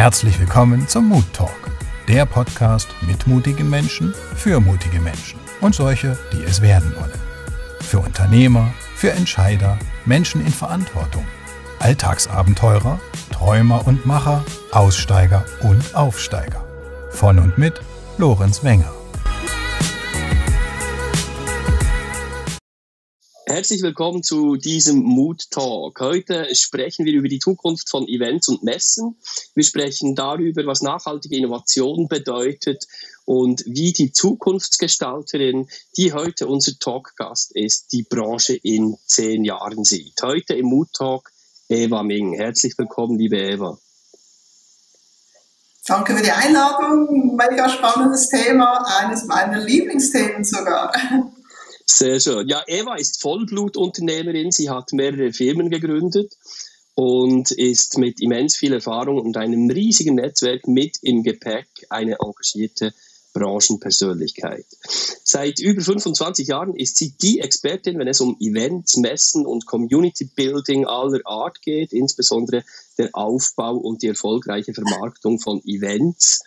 Herzlich willkommen zum Mood Talk, der Podcast mit mutigen Menschen für mutige Menschen und solche, die es werden wollen. Für Unternehmer, für Entscheider, Menschen in Verantwortung, Alltagsabenteurer, Träumer und Macher, Aussteiger und Aufsteiger. Von und mit Lorenz Wenger. Herzlich willkommen zu diesem Mood Talk. Heute sprechen wir über die Zukunft von Events und Messen. Wir sprechen darüber, was nachhaltige Innovation bedeutet und wie die Zukunftsgestalterin, die heute unser Talkgast ist, die Branche in zehn Jahren sieht. Heute im Mood Talk Eva Ming. Herzlich willkommen, liebe Eva. Danke für die Einladung. Mega spannendes Thema, eines meiner Lieblingsthemen sogar. Sehr schön. Ja, Eva ist Vollblutunternehmerin. Sie hat mehrere Firmen gegründet und ist mit immens viel Erfahrung und einem riesigen Netzwerk mit im Gepäck eine engagierte Branchenpersönlichkeit. Seit über 25 Jahren ist sie die Expertin, wenn es um Events, Messen und Community Building aller Art geht, insbesondere der Aufbau und die erfolgreiche Vermarktung von Events,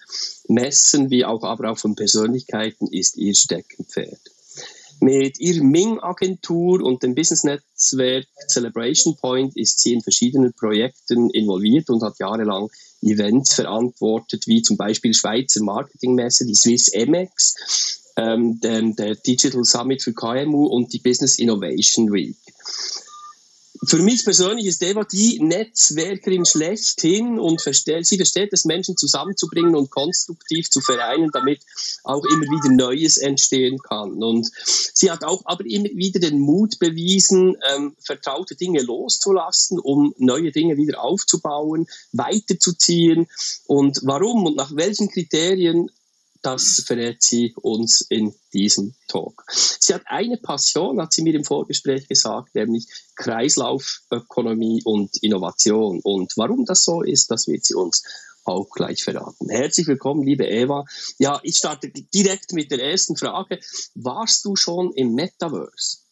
Messen wie auch aber auch von Persönlichkeiten ist ihr Steckenpferd. Mit ihrer Ming-Agentur und dem Business-Netzwerk Celebration Point ist sie in verschiedenen Projekten involviert und hat jahrelang Events verantwortet, wie zum Beispiel Schweizer Marketingmesse, die Swiss MX, ähm, der, der Digital Summit für KMU und die Business Innovation Week für mich persönlich ist Eva die Netzwerkerin schlechthin und versteht, sie versteht es, Menschen zusammenzubringen und konstruktiv zu vereinen, damit auch immer wieder Neues entstehen kann. Und sie hat auch aber immer wieder den Mut bewiesen, ähm, vertraute Dinge loszulassen, um neue Dinge wieder aufzubauen, weiterzuziehen. Und warum und nach welchen Kriterien das verrät sie uns in diesem Talk. Sie hat eine Passion, hat sie mir im Vorgespräch gesagt, nämlich Kreislaufökonomie und Innovation. Und warum das so ist, das wird sie uns auch gleich verraten. Herzlich willkommen, liebe Eva. Ja, ich starte direkt mit der ersten Frage. Warst du schon im Metaverse?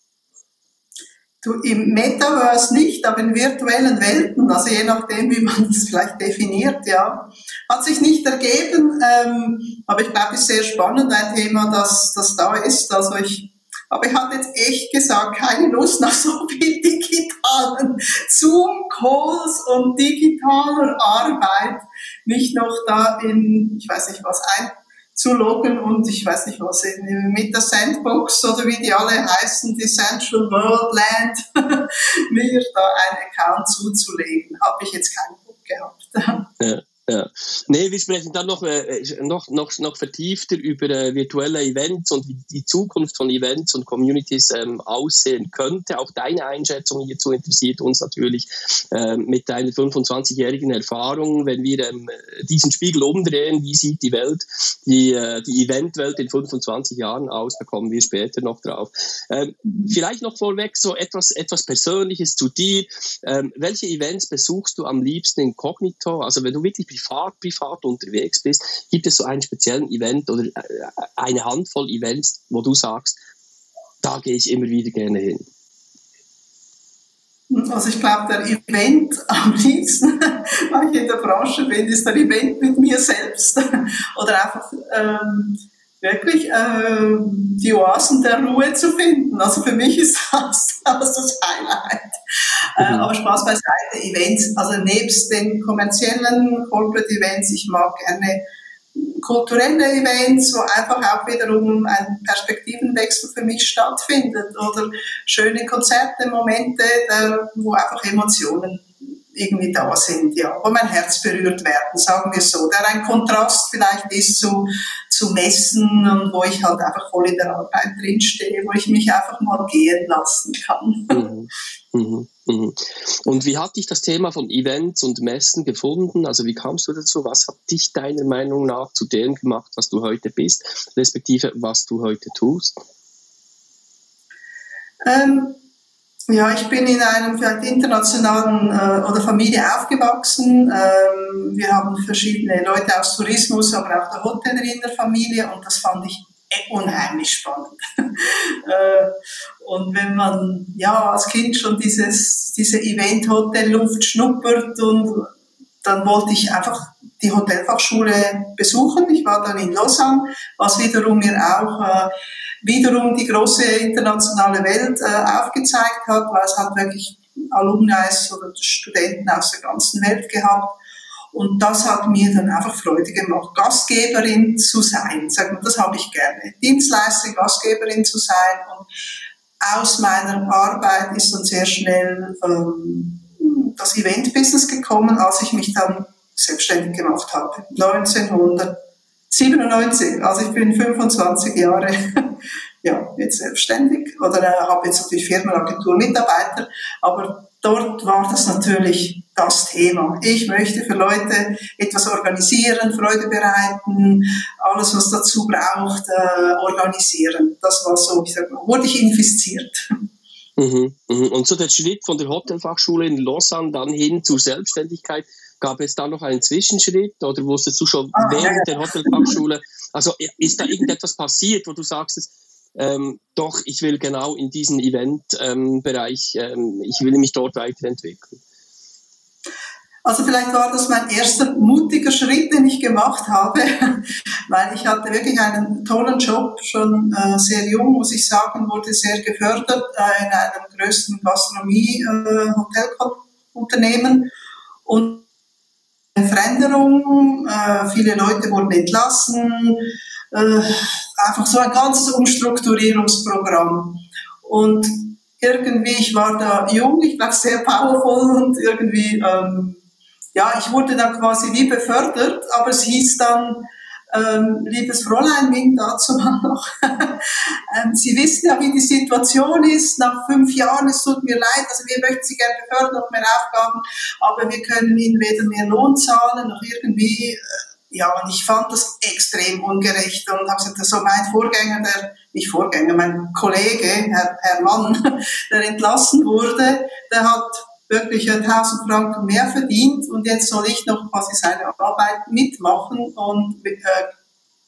Du, Im Metaverse nicht, aber in virtuellen Welten, also je nachdem, wie man das vielleicht definiert, ja. Hat sich nicht ergeben, ähm, aber ich glaube, es ist sehr spannend, ein Thema, das, das da ist. Also ich, aber ich hatte jetzt echt gesagt, keine Lust nach so viel digitalen Zoom-Calls und digitaler Arbeit, nicht noch da in, ich weiß nicht was, ein, zu loggen und ich weiß nicht was, mit der Sandbox oder wie die alle heißen, die Central World Land, mir da einen Account zuzulegen. Habe ich jetzt keinen Bock gehabt. Ja. Ja. Nee, wir sprechen dann noch, äh, noch, noch, noch vertiefter über äh, virtuelle Events und wie die Zukunft von Events und Communities ähm, aussehen könnte. Auch deine Einschätzung hierzu interessiert uns natürlich äh, mit deiner 25-jährigen Erfahrung. Wenn wir ähm, diesen Spiegel umdrehen, wie sieht die Welt, die, äh, die Eventwelt in 25 Jahren aus? Da kommen wir später noch drauf. Ähm, vielleicht noch vorweg so etwas, etwas Persönliches zu dir. Ähm, welche Events besuchst du am liebsten inkognito? Also wenn du wirklich privat, privat unterwegs bist, gibt es so einen speziellen Event oder äh, eine Handvoll Events, wo du sagst, da gehe ich immer wieder gerne hin? Also ich glaube, der Event am liebsten, weil ich in der Branche bin, ist der Event mit mir selbst. Oder einfach ähm, wirklich äh, die Oasen der Ruhe zu finden. Also für mich ist das, das, das Highlight. Äh, mhm. aber Spaß beiseite, Events, also nebst den kommerziellen Corporate Events, ich mag gerne kulturelle Events, wo einfach auch wiederum ein Perspektivenwechsel für mich stattfindet oder schöne Konzerte, Momente, wo einfach Emotionen irgendwie da sind, ja, wo mein Herz berührt werden, sagen wir so. Der ein Kontrast vielleicht ist zu, zu Messen und wo ich halt einfach voll in der Arbeit drinstehe, wo ich mich einfach mal gehen lassen kann. Mhm. Mhm. Mhm. Und wie hat dich das Thema von Events und Messen gefunden? Also wie kamst du dazu? Was hat dich deiner Meinung nach zu dem gemacht, was du heute bist, respektive was du heute tust? Ähm, ja, ich bin in einem vielleicht internationalen äh, oder Familie aufgewachsen. Ähm, wir haben verschiedene Leute aus Tourismus, aber auch der Hotellerie in der Familie und das fand ich unheimlich spannend. Äh, und wenn man ja als Kind schon dieses, diese Event-Hotel-Luft schnuppert und dann wollte ich einfach die Hotelfachschule besuchen. Ich war dann in Lausanne, was wiederum mir auch äh, wiederum die große internationale Welt äh, aufgezeigt hat, weil es hat wirklich Alumni oder Studenten aus der ganzen Welt gehabt. Und das hat mir dann einfach Freude gemacht, Gastgeberin zu sein. Sag mal, das habe ich gerne. Dienstleister, Gastgeberin zu sein. Und aus meiner Arbeit ist dann sehr schnell ähm, das Event-Business gekommen, als ich mich dann selbstständig gemacht habe. 1997, also ich bin 25 Jahre ja, jetzt selbstständig oder äh, habe jetzt natürlich Firmenagentur Mitarbeiter, aber dort war das natürlich das Thema. Ich möchte für Leute etwas organisieren, Freude bereiten, alles was dazu braucht, äh, organisieren. Das war so, ich sag mal, wurde ich infiziert. Mhm, mhm. Und so der Schritt von der Hotelfachschule in Lausanne dann hin zur Selbstständigkeit, gab es da noch einen Zwischenschritt oder wusstest du schon ah, während der Hotelfachschule, also ist da irgendetwas passiert, wo du sagst, ähm, doch, ich will genau in diesen Eventbereich, ähm, ähm, ich will mich dort weiterentwickeln? Also vielleicht war das mein erster mutiger Schritt, den ich gemacht habe, weil ich hatte wirklich einen tollen Job, schon äh, sehr jung, muss ich sagen, wurde sehr gefördert äh, in einem größeren Gastronomie-Hotelunternehmen. Äh, und Veränderung, äh, viele Leute wurden entlassen, äh, einfach so ein ganzes Umstrukturierungsprogramm. Und irgendwie, ich war da jung, ich war sehr powerful und irgendwie ähm, ja, ich wurde dann quasi wie befördert, aber es hieß dann, ähm, liebes Fräulein Wing, dazu mal noch, ähm, Sie wissen ja, wie die Situation ist, nach fünf Jahren, es tut mir leid, also wir möchten Sie gerne befördern, noch mehr Aufgaben, aber wir können Ihnen weder mehr Lohn zahlen, noch irgendwie, äh, ja, und ich fand das extrem ungerecht und habe gesagt, so mein Vorgänger, der, nicht Vorgänger, mein Kollege, Herr, Herr Mann, der entlassen wurde, der hat wirklich 1000 Franken mehr verdient und jetzt soll ich noch quasi seine Arbeit mitmachen und äh,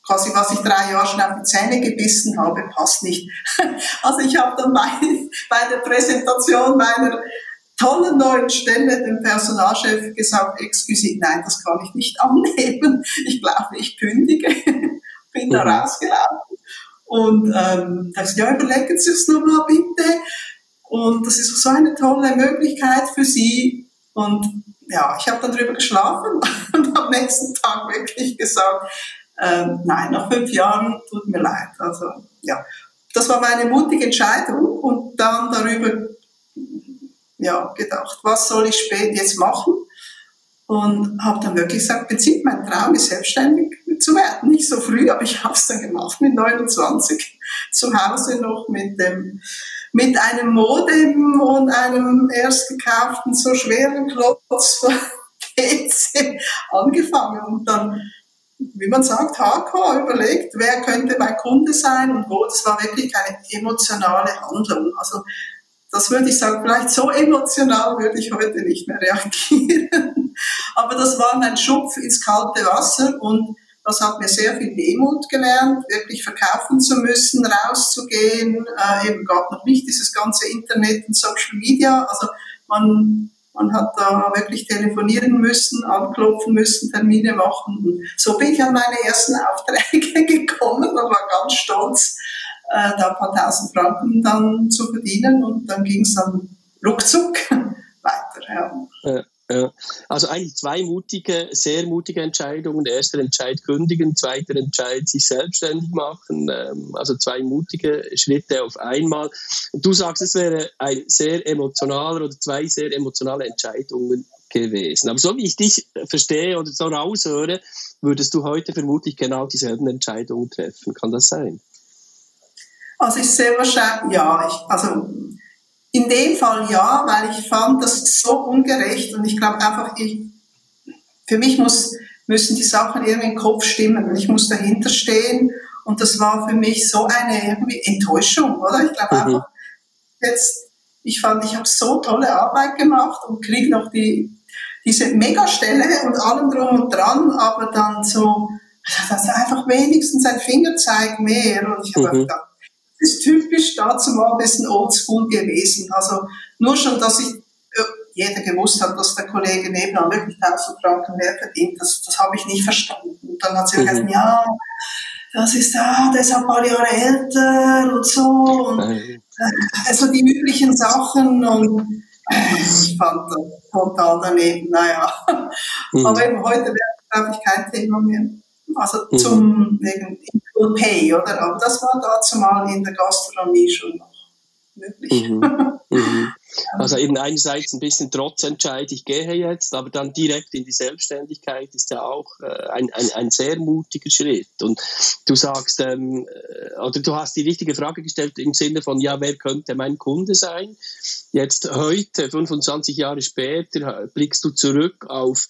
quasi was ich drei Jahre schon auf die Zähne gebissen habe, passt nicht. Also ich habe dann bei, bei der Präsentation meiner tollen neuen Stelle dem Personalchef gesagt, excuse, nein, das kann ich nicht annehmen. Ich glaube, ich kündige. Bin da mhm. rausgelaufen. Und ähm, da gesagt, ja, überlegen Sie es nochmal bitte. Und das ist so eine tolle Möglichkeit für sie. Und ja, ich habe dann drüber geschlafen und am nächsten Tag wirklich gesagt, äh, nein, nach fünf Jahren tut mir leid. Also ja, das war meine mutige Entscheidung und dann darüber ja, gedacht, was soll ich spät jetzt machen? Und habe dann wirklich gesagt, Prinzip mein Traum ist selbstständig zu werden. Nicht so früh, aber ich habe es dann gemacht mit 29 zu Hause noch mit dem mit einem Modem und einem erst gekauften so schweren Klotz von PC angefangen und dann, wie man sagt, hardcore überlegt, wer könnte mein Kunde sein und wo. Das war wirklich eine emotionale Handlung. Also das würde ich sagen, vielleicht so emotional würde ich heute nicht mehr reagieren. Aber das war mein Schupf ins kalte Wasser und das hat mir sehr viel Demut gelernt, wirklich verkaufen zu müssen, rauszugehen. Äh, eben gab noch nicht dieses ganze Internet und Social Media. Also man, man hat da wirklich telefonieren müssen, anklopfen müssen, Termine machen. Und so bin ich an meine ersten Aufträge gekommen und war ganz stolz, äh, da ein paar tausend Franken dann zu verdienen. Und dann ging es dann ruckzuck weiter. Ja. ja. Also eigentlich zwei mutige, sehr mutige Entscheidungen. Erster Entscheid kündigen, zweiter Entscheid sich selbstständig machen. Ähm, also zwei mutige Schritte auf einmal. Und du sagst, es wäre ein sehr emotionaler oder zwei sehr emotionale Entscheidungen gewesen. Aber so wie ich dich verstehe oder so raushöre, würdest du heute vermutlich genau dieselben Entscheidungen treffen. Kann das sein? Also ich sehr wahrscheinlich, ja, ich, also in dem Fall ja, weil ich fand das so ungerecht und ich glaube einfach, ich, für mich muss, müssen die Sachen irgendwie im Kopf stimmen und ich muss dahinter stehen und das war für mich so eine irgendwie Enttäuschung, oder? Ich glaube mhm. einfach, jetzt, ich fand, ich habe so tolle Arbeit gemacht und kriege noch die, diese Megastelle und allem drum und dran, aber dann so, das ist einfach wenigstens ein Fingerzeig mehr und ich habe mhm. gedacht, ist typisch dazu mal ein bisschen oldschool gewesen. Also nur schon, dass ich äh, jeder gewusst hat, dass der Kollege nebenan wirklich 1000 Franken mehr verdient. Das, das habe ich nicht verstanden. Und dann hat sie mhm. gesagt, ja, das ist, ah, der ist ein paar Jahre älter und so. Und, äh, also die üblichen Sachen und äh, ich fand das total daneben, naja. Mhm. Aber eben heute wäre, glaube ich, kein Thema mehr. Also mhm. zum wegen Equal Pay, oder? Aber das war dazu mal in der Gastronomie schon noch möglich. Mhm. Mhm. Also eben einerseits ein bisschen Trotzentscheid, ich gehe jetzt, aber dann direkt in die Selbstständigkeit ist ja auch äh, ein, ein, ein sehr mutiger Schritt. Und du sagst, ähm, äh, oder du hast die richtige Frage gestellt im Sinne von, ja, wer könnte mein Kunde sein? Jetzt heute, 25 Jahre später, blickst du zurück auf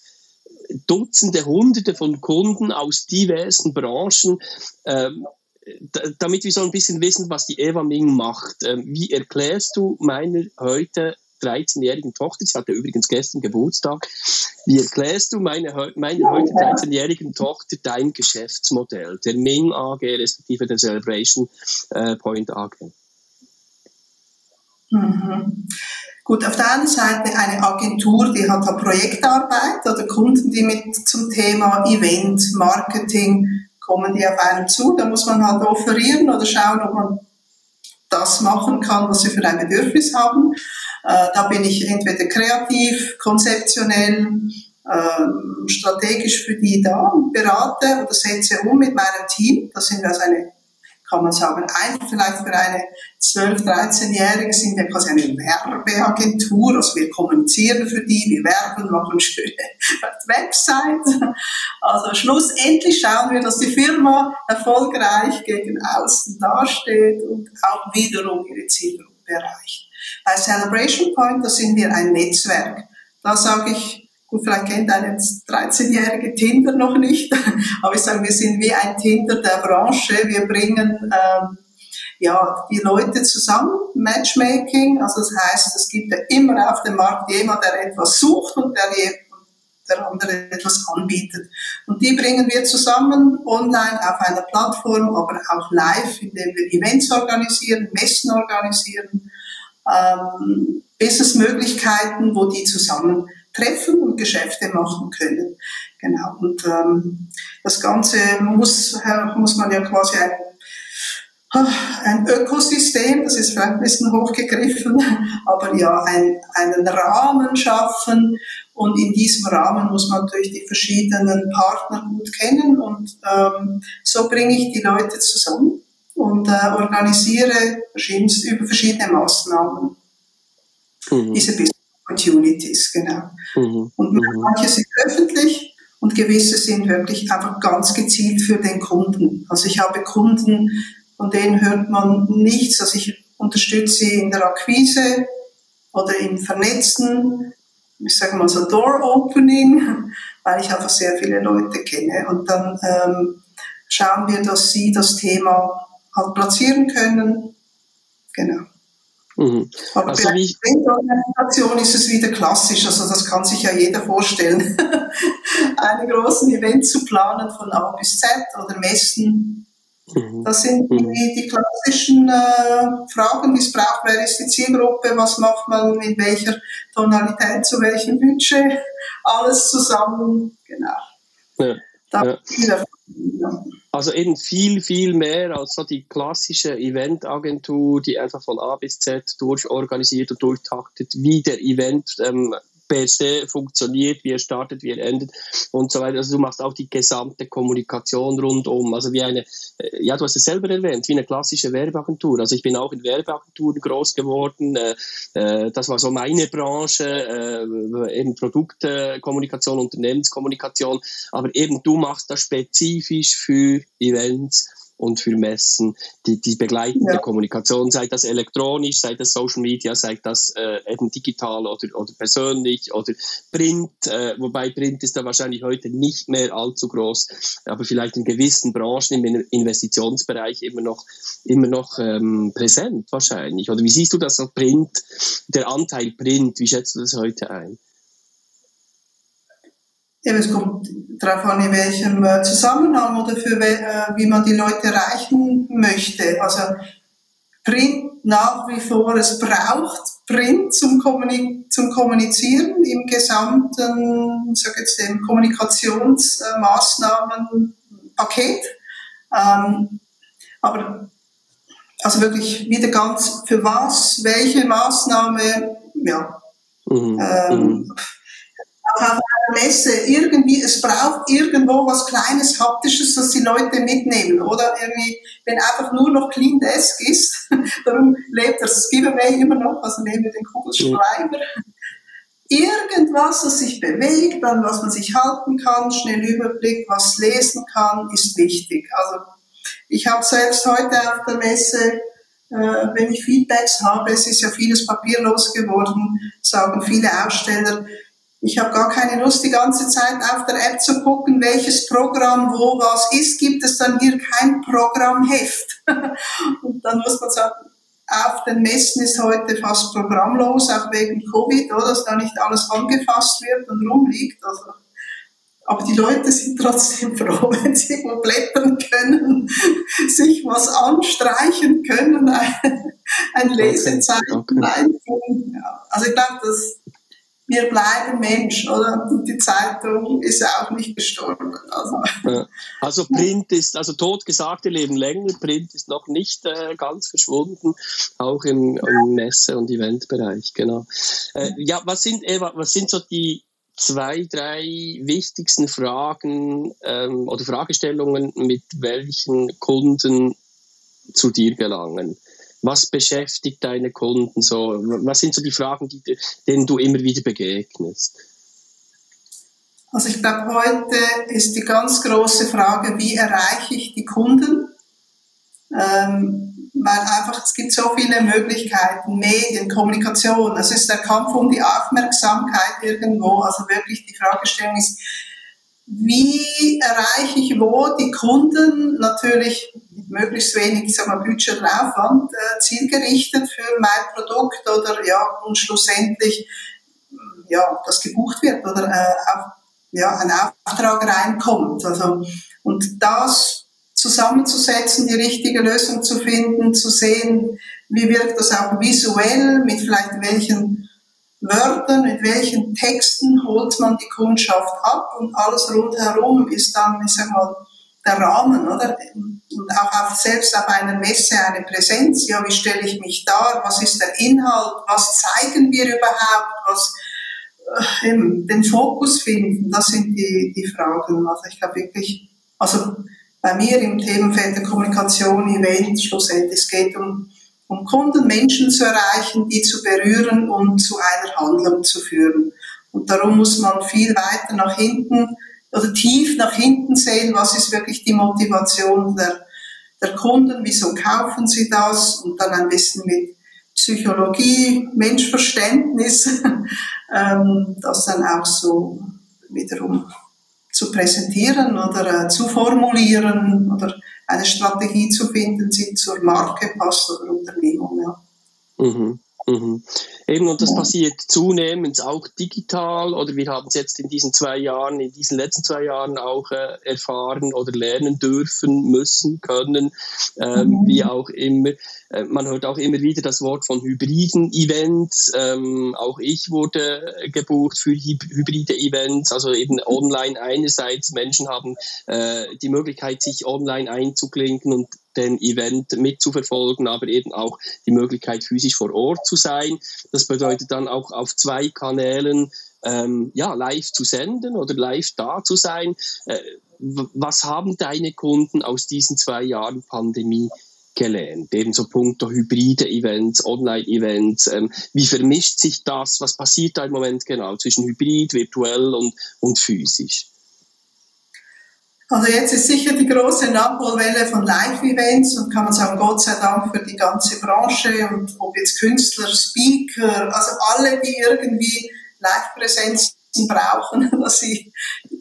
Dutzende, Hunderte von Kunden aus diversen Branchen. Ähm, damit wir so ein bisschen wissen, was die Eva Ming macht. Ähm, wie erklärst du meiner heute 13-jährigen Tochter, sie hatte übrigens gestern Geburtstag, wie erklärst du meine, meiner heute 13-jährigen Tochter dein Geschäftsmodell, der Ming AG respektive der Celebration äh, Point AG? Mhm. Gut, auf der einen Seite eine Agentur, die hat eine Projektarbeit oder Kunden, die mit zum Thema Event, Marketing, kommen die auf einen zu. Da muss man halt offerieren oder schauen, ob man das machen kann, was sie für ein Bedürfnis haben. Äh, da bin ich entweder kreativ, konzeptionell, äh, strategisch für die da berate oder setze um mit meinem Team. Da sind wir also eine kann man sagen, einfach vielleicht für eine 12-, 13-Jährige sind wir quasi eine Werbeagentur, also wir kommunizieren für die, wir werben, machen schöne Websites. Also schlussendlich schauen wir, dass die Firma erfolgreich gegen außen dasteht und auch wiederum ihre Zielgruppe erreicht. Bei Celebration Point, da sind wir ein Netzwerk. Da sage ich, Gut, vielleicht kennt eine 13-jährige Tinder noch nicht, aber ich sage, wir sind wie ein Tinder der Branche. Wir bringen ähm, ja, die Leute zusammen, Matchmaking, also das heißt, es gibt ja immer auf dem Markt jemand, der etwas sucht und der, der andere etwas anbietet. Und die bringen wir zusammen online auf einer Plattform, aber auch live, indem wir Events organisieren, Messen organisieren, ähm, Businessmöglichkeiten, wo die zusammen treffen und Geschäfte machen können. Genau. Und ähm, das Ganze muss, muss man ja quasi ein, ein Ökosystem, das ist vielleicht ein bisschen hochgegriffen, aber ja, ein, einen Rahmen schaffen. Und in diesem Rahmen muss man natürlich die verschiedenen Partner gut kennen. Und ähm, so bringe ich die Leute zusammen und äh, organisiere über verschiedene Maßnahmen mhm. diese Business Opportunities, genau. Mhm. Und mhm. manche sind öffentlich und gewisse sind wirklich einfach ganz gezielt für den Kunden. Also ich habe Kunden, von denen hört man nichts. Also ich unterstütze sie in der Akquise oder im Vernetzen, ich sage mal so Door Opening, weil ich einfach sehr viele Leute kenne. Und dann ähm, schauen wir, dass sie das Thema halt platzieren können. Genau. Mhm. Aber also bei der Organisation ist es wieder klassisch, also das kann sich ja jeder vorstellen. Einen großen Event zu planen von A bis Z oder Messen. Mhm. Das sind die, mhm. die klassischen äh, Fragen, die es braucht. Wer ist die Zielgruppe? Was macht man in welcher Tonalität, zu welchem Budget? Alles zusammen, genau. Ja. Ja. Also eben viel, viel mehr als so die klassische Eventagentur, die einfach von A bis Z durchorganisiert und durchtaktet, wie der Event ähm, per se funktioniert, wie er startet, wie er endet und so weiter. Also du machst auch die gesamte Kommunikation rundum. Also wie eine, äh, ja, du hast es selber erwähnt, wie eine klassische Werbeagentur. Also ich bin auch in Werbeagenturen groß geworden. Äh, äh, das war so meine Branche, eben Produktkommunikation, Unternehmenskommunikation. Aber eben du machst das spezifisch für Events und für Messen, die, die begleitende ja. Kommunikation, sei das elektronisch, sei das Social Media, sei das äh, eben digital oder, oder persönlich oder Print, äh, wobei Print ist da wahrscheinlich heute nicht mehr allzu groß, aber vielleicht in gewissen Branchen im Investitionsbereich immer noch, immer noch ähm, präsent wahrscheinlich. Oder wie siehst du das, Print, der Anteil Print, wie schätzt du das heute ein? Eben, es kommt darauf an, in welchem äh, Zusammenhang oder für äh, wie man die Leute erreichen möchte. Also Print nach wie vor, es braucht Print zum, Kommunizieren im gesamten, sag jetzt dem Kommunikationsmaßnahmenpaket. Ähm, aber also wirklich wieder ganz für was, welche Maßnahme, ja. Mhm. Ähm, mhm auf einer Messe irgendwie, es braucht irgendwo was Kleines, Haptisches, das die Leute mitnehmen, oder? Irgendwie, wenn einfach nur noch Clean Desk ist, darum lebt das Giveaway immer noch, also nehmen wir den Kugelschreiber. Irgendwas, das sich bewegt, an was man sich halten kann, schnell Überblick, was lesen kann, ist wichtig. Also, ich habe selbst heute auf der Messe äh, wenn ich Feedbacks habe, es ist ja vieles papierlos geworden, sagen viele Aussteller, ich habe gar keine Lust, die ganze Zeit auf der App zu gucken, welches Programm wo was ist. Gibt es dann hier kein Programmheft? Und dann muss man sagen, auf den Messen ist heute fast programmlos, auch wegen Covid, oder, dass da nicht alles angefasst wird und rumliegt. Also, aber die Leute sind trotzdem froh, wenn sie irgendwo blättern können, sich was anstreichen können, ein, ein Lesezeichen okay, okay. Ja, also ich glaube, das wir bleiben Mensch, oder? Und die Zeitung ist ja auch nicht gestorben. Also, also Print ist, also totgesagte leben länger, Print ist noch nicht äh, ganz verschwunden, auch im, im Messe- und Eventbereich, genau. Äh, ja, was sind, Eva, was sind so die zwei, drei wichtigsten Fragen ähm, oder Fragestellungen, mit welchen Kunden zu dir gelangen? Was beschäftigt deine Kunden so? Was sind so die Fragen, die, denen du immer wieder begegnest? Also ich glaube, heute ist die ganz große Frage, wie erreiche ich die Kunden? Ähm, weil einfach, es gibt so viele Möglichkeiten, Medien, Kommunikation, es ist der Kampf um die Aufmerksamkeit irgendwo. Also wirklich die Fragestellung ist, wie erreiche ich wo die Kunden? Natürlich mit möglichst wenig sag mal, Budget und Aufwand äh, zielgerichtet für mein Produkt oder ja und schlussendlich ja das gebucht wird oder äh, auch, ja ein Auftrag reinkommt. Also und das zusammenzusetzen die richtige Lösung zu finden zu sehen wie wirkt das auch visuell mit vielleicht welchen Wörtern, mit welchen Texten holt man die Kundschaft ab und alles rundherum ist dann, ich sag mal, der Rahmen, oder? Und auch auf, selbst auf einer Messe eine Präsenz. Ja, wie stelle ich mich dar? Was ist der Inhalt? Was zeigen wir überhaupt? Was, äh, den Fokus finden, das sind die, die Fragen. Also ich glaube wirklich, also bei mir im Themenfeld der Kommunikation, Event, schlussendlich, es geht um um Kunden, Menschen zu erreichen, die zu berühren und zu einer Handlung zu führen. Und darum muss man viel weiter nach hinten oder tief nach hinten sehen, was ist wirklich die Motivation der, der Kunden, wieso kaufen sie das und dann ein bisschen mit Psychologie, Menschverständnis, ähm, das dann auch so wiederum zu präsentieren oder äh, zu formulieren oder eine Strategie zu finden, die zur Marke passt oder Unternehmung. Ja. Mhm. Mhm. Eben, und das passiert zunehmend auch digital, oder wir haben es jetzt in diesen zwei Jahren, in diesen letzten zwei Jahren auch äh, erfahren oder lernen dürfen, müssen, können, ähm, mhm. wie auch immer. Äh, man hört auch immer wieder das Wort von hybriden Events. Ähm, auch ich wurde gebucht für hybride Events, also eben online einerseits. Menschen haben äh, die Möglichkeit, sich online einzuklinken und den Event mitzuverfolgen, aber eben auch die Möglichkeit, physisch vor Ort zu sein. Das bedeutet dann auch auf zwei Kanälen ähm, ja, live zu senden oder live da zu sein. Äh, was haben deine Kunden aus diesen zwei Jahren Pandemie gelernt? Ebenso punkto hybride Events, Online-Events. Ähm, wie vermischt sich das? Was passiert da im Moment genau zwischen hybrid, virtuell und, und physisch? Also jetzt ist sicher die große Nachholwelle von Live-Events und kann man sagen, Gott sei Dank für die ganze Branche und ob jetzt Künstler, Speaker, also alle, die irgendwie Live-Präsenzen brauchen, dass sie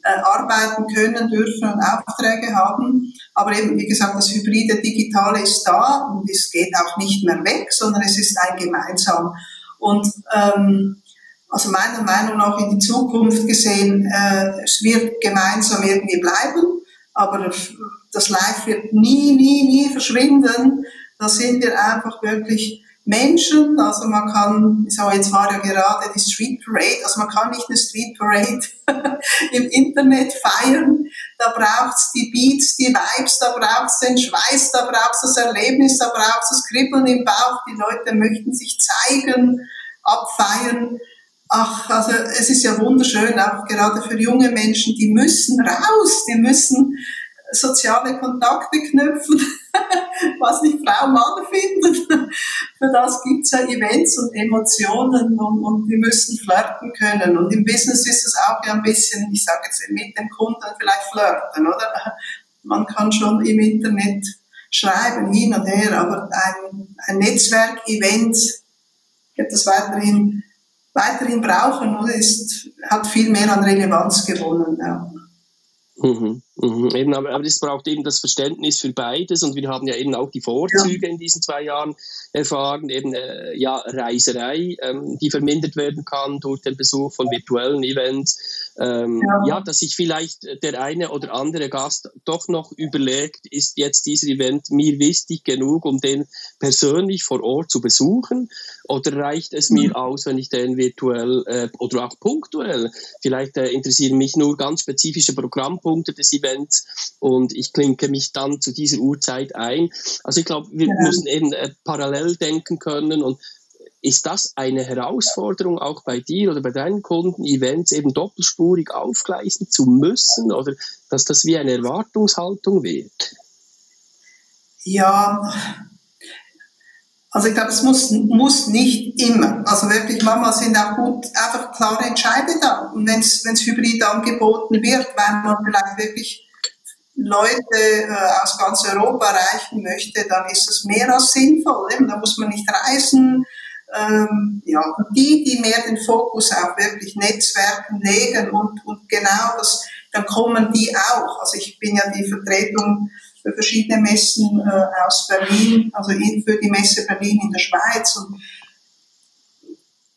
äh, arbeiten können, dürfen und Aufträge haben. Aber eben, wie gesagt, das hybride Digitale ist da und es geht auch nicht mehr weg, sondern es ist ein gemeinsam. Und ähm, also meiner Meinung nach in die Zukunft gesehen, äh, es wird gemeinsam irgendwie bleiben, aber das Live wird nie, nie, nie verschwinden. Da sind wir einfach wirklich Menschen, also man kann, sage, jetzt war ja gerade die Street Parade, also man kann nicht eine Street Parade im Internet feiern, da braucht's die Beats, die Vibes, da braucht's den Schweiß, da braucht's das Erlebnis, da braucht's das Kribbeln im Bauch, die Leute möchten sich zeigen, abfeiern. Ach, also es ist ja wunderschön, auch gerade für junge Menschen, die müssen raus, die müssen soziale Kontakte knüpfen, was nicht Frau Mann findet. Für das gibt es ja Events und Emotionen und, und die müssen flirten können. Und im Business ist es auch ja ein bisschen, ich sage jetzt mit dem Kunden vielleicht flirten, oder? Man kann schon im Internet schreiben, hin und her, aber ein, ein Netzwerk-Event wird das weiterhin, weiterhin brauchen oder ist, hat viel mehr an Relevanz gewonnen. Ja. Mhm, mhm. Eben, aber, aber es braucht eben das Verständnis für beides und wir haben ja eben auch die Vorzüge ja. in diesen zwei Jahren erfahren, eben äh, ja Reiserei, ähm, die vermindert werden kann durch den Besuch von virtuellen Events, ähm, ja. ja. dass sich vielleicht der eine oder andere Gast doch noch überlegt, ist jetzt dieser Event mir wichtig genug, um den persönlich vor Ort zu besuchen? Oder reicht es mir mhm. aus, wenn ich den virtuell äh, oder auch punktuell, vielleicht äh, interessieren mich nur ganz spezifische Programmpunkte des Events und ich klinke mich dann zu dieser Uhrzeit ein. Also ich glaube, wir ja. müssen eben äh, parallel denken können und ist das eine Herausforderung auch bei dir oder bei deinen Kunden, Events eben doppelspurig aufgleisen zu müssen oder dass das wie eine Erwartungshaltung wird? Ja, also ich glaube, es muss, muss nicht immer. Also wirklich, manchmal sind auch gut einfach klare Entscheide da. Und wenn es hybrid angeboten wird, weil man vielleicht wirklich Leute äh, aus ganz Europa erreichen möchte, dann ist das mehr als sinnvoll. Eben, da muss man nicht reisen, ähm, ja, die, die mehr den Fokus auf wirklich Netzwerken legen und, und genau das, dann kommen die auch. Also ich bin ja die Vertretung für verschiedene Messen äh, aus Berlin, also für die Messe Berlin in der Schweiz und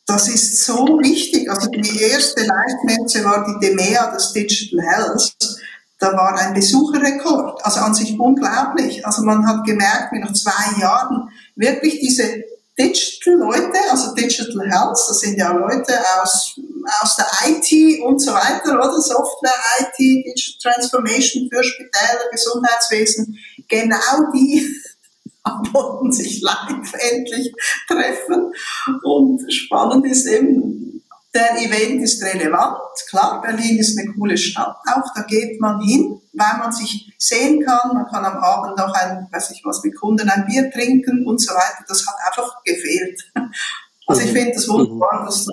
das ist so wichtig. Also die erste Live-Messe war die DEMEA, das Digital Health. Da war ein Besucherrekord. Also an sich unglaublich. Also man hat gemerkt, wie nach zwei Jahren wirklich diese Digital-Leute, also Digital Health, das sind ja Leute aus, aus der IT und so weiter, oder? Software, IT, Digital Transformation für Spitäler, Gesundheitswesen. Genau die wollten sich live endlich treffen. Und spannend ist eben, der Event ist relevant. Klar, Berlin ist eine coole Stadt. Auch da geht man hin, weil man sich sehen kann. Man kann am Abend noch ein, weiß ich was, mit Kunden ein Bier trinken und so weiter. Das hat einfach gefehlt. Also ich finde das wunderbar, mhm. dass,